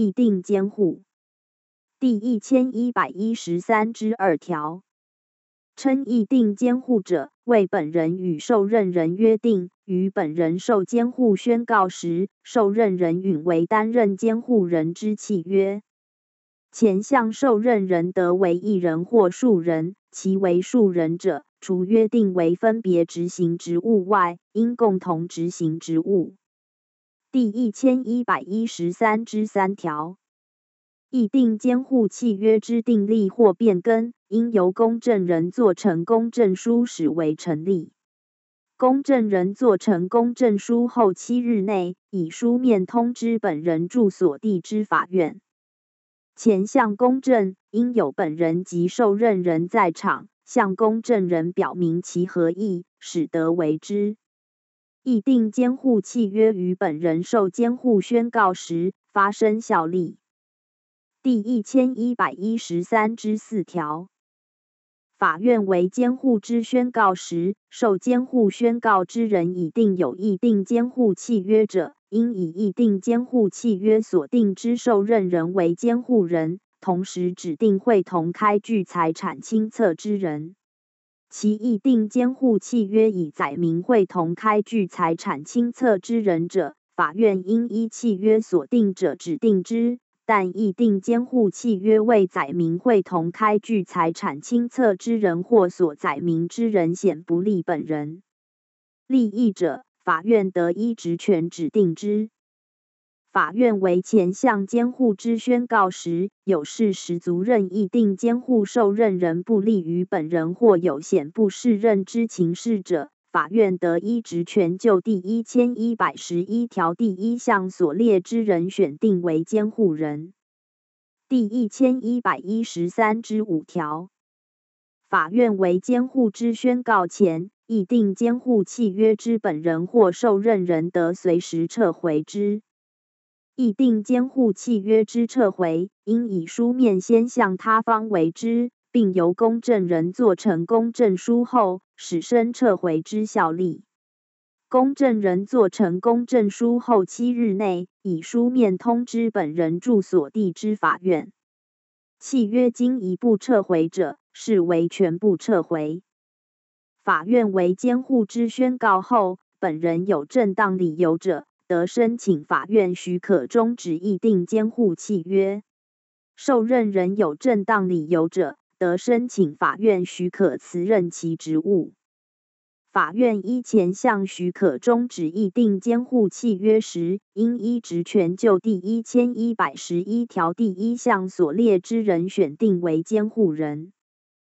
议定监护第一千一百一十三之二条，称议定监护者，为本人与受任人约定，于本人受监护宣告时，受任人允为担任监护人之契约。前项受任人得为一人或数人，其为数人者，除约定为分别执行职务外，应共同执行职务。第一千一百一十三之三条，议定监护契约之订立或变更，应由公证人做成公证书，始为成立。公证人做成公证书后七日内，以书面通知本人住所地之法院。前项公证，应有本人及受任人在场，向公证人表明其合意，使得为之。议定监护契约于本人受监护宣告时发生效力。第一千一百一十三之四条，法院为监护之宣告时，受监护宣告之人已定有议定监护契约者，应以议定监护契约所定之受任人为监护人，同时指定会同开具财产清册之人。其议定监护契约已载明会同开具财产清册之人者，法院应依契约所定者指定之。但议定监护契约未载明会同开具财产清册之人，或所载明之人显不利本人利益者，法院得依职权指定之。法院为前向监护之宣告时，有事实足任议定监护受任人不利于本人，或有显不适任之情事者，法院得依职权就第一千一百十一条第一项所列之人选定为监护人。第一千一百一十三之五条，法院为监护之宣告前，议定监护契约之本人或受任人得随时撤回之。议定监护契约之撤回，应以书面先向他方为之。并由公证人做成公证书后，始生撤回之效力。公证人做成公证书后七日内，以书面通知本人住所地之法院。契约经一步撤回者，视为全部撤回。法院为监护之宣告后，本人有正当理由者，得申请法院许可终止议定监护契约。受任人有正当理由者，得申请法院许可辞任其职务。法院依前项许可终止议定监护契约时，应依职权就第一千一百十一条第一项所列之人选定为监护人。